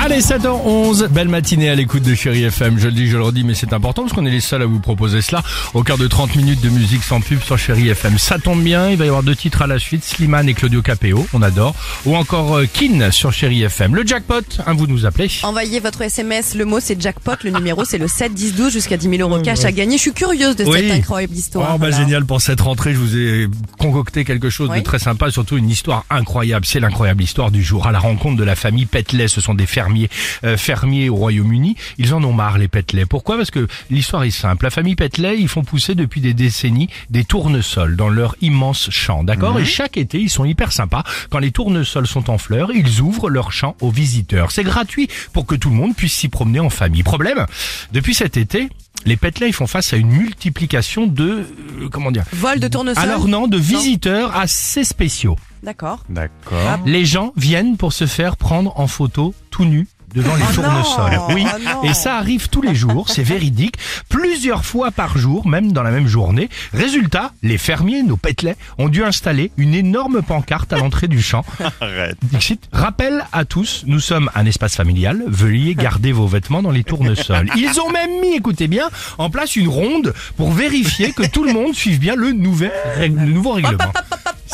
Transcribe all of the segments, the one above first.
Allez, 7h11, belle matinée à l'écoute de Chéri FM. Je le dis, je le redis, mais c'est important parce qu'on est les seuls à vous proposer cela. Au cœur de 30 minutes de musique sans pub sur Chéri FM. Ça tombe bien, il va y avoir deux titres à la suite, Slimane et Claudio Capéo, on adore. Ou encore euh, Kin sur Chéri FM. Le jackpot, hein, vous nous appelez. Envoyez votre SMS, le mot c'est jackpot, le numéro c'est le 7 10 12 jusqu'à 10 000 euros cash à gagner. Je suis curieuse de Oui. cette incroyable histoire. Oh, bah, Voilà. génial pour cette rentrée, je vous ai concocté quelque chose de très sympa, surtout une histoire incroyable. C'est l'incroyable histoire du jour à la rencontre de la famille Ce sont des fermiers, euh, fermiers au Royaume-Uni. Ils en ont marre les Petley. Pourquoi? Parce que l'histoire est simple. La famille Petley, ils font pousser depuis des décennies des tournesols dans leur immense champ, d'accord? Et chaque été, ils sont hyper sympas. Quand les tournesols sont en fleurs, ils ouvrent leur champ aux visiteurs. C'est gratuit pour que tout le monde puisse s'y promener en famille. Problème Depuis cet été. Les Petley font face à une multiplication de euh, comment dire? Vol de tournesol. alors non, de visiteurs assez spéciaux. D'accord. D'accord. Les gens viennent pour se faire prendre en photo tout nus devant les Oh tournesols. non, oui, oh et ça arrive tous les jours, c'est véridique, plusieurs fois par jour, même dans la même journée. Résultat, les fermiers, nos Petley, ont dû installer une énorme pancarte à l'entrée du champ. Arrête. Dixit, rappel à tous, nous sommes un espace familial, veuillez garder vos vêtements dans les tournesols. Ils ont même mis, écoutez bien, en place une ronde pour vérifier que tout le monde suive bien le, nouvel, règle- le nouveau règlement.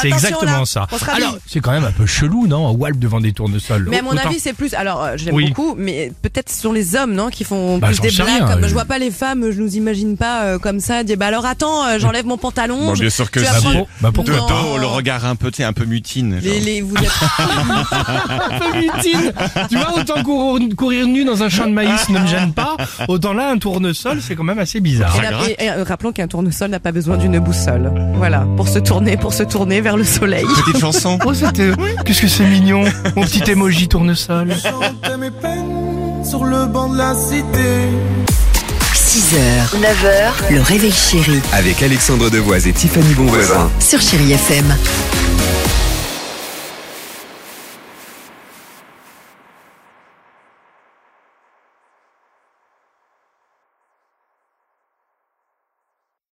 C'est exactement là, ça. Alors, c'est quand même un peu chelou, non Walp devant des tournesols. Mais à mon Autant- avis, c'est plus. Alors, euh, je l'aime Oui. beaucoup, mais peut-être ce sont les hommes, non, qui font Bah, plus des blagues. rien, comme, euh. Je vois pas les femmes, je nous imagine pas euh, comme ça. Dire, bah alors attends, euh, j'enlève mon pantalon. Bon, je- bien sûr que si. prendre- Bah, bah, pourquoi Non. Oh, le regard un peu, tu sais, un peu mutine. Les, les, vous êtes... un peu mutine. tu vois, autant courir, courir nu dans un champ de maïs ne me gêne pas, autant là, un tournesol, c'est quand même assez bizarre. Et la- et- et, rappelons qu'un tournesol n'a pas besoin d'une boussole. Voilà, pour se tourner, pour se tourner vers le soleil. Petite chanson. Oh, c'était, qu'est-ce que c'est mignon, mon petit emoji tournesol. chantais mes peines sur le banc de la cité. 6h, 9h, le réveil chéri Avec Alexandre Devoise et Tiffany Bonvoisin. sur Chérie FM.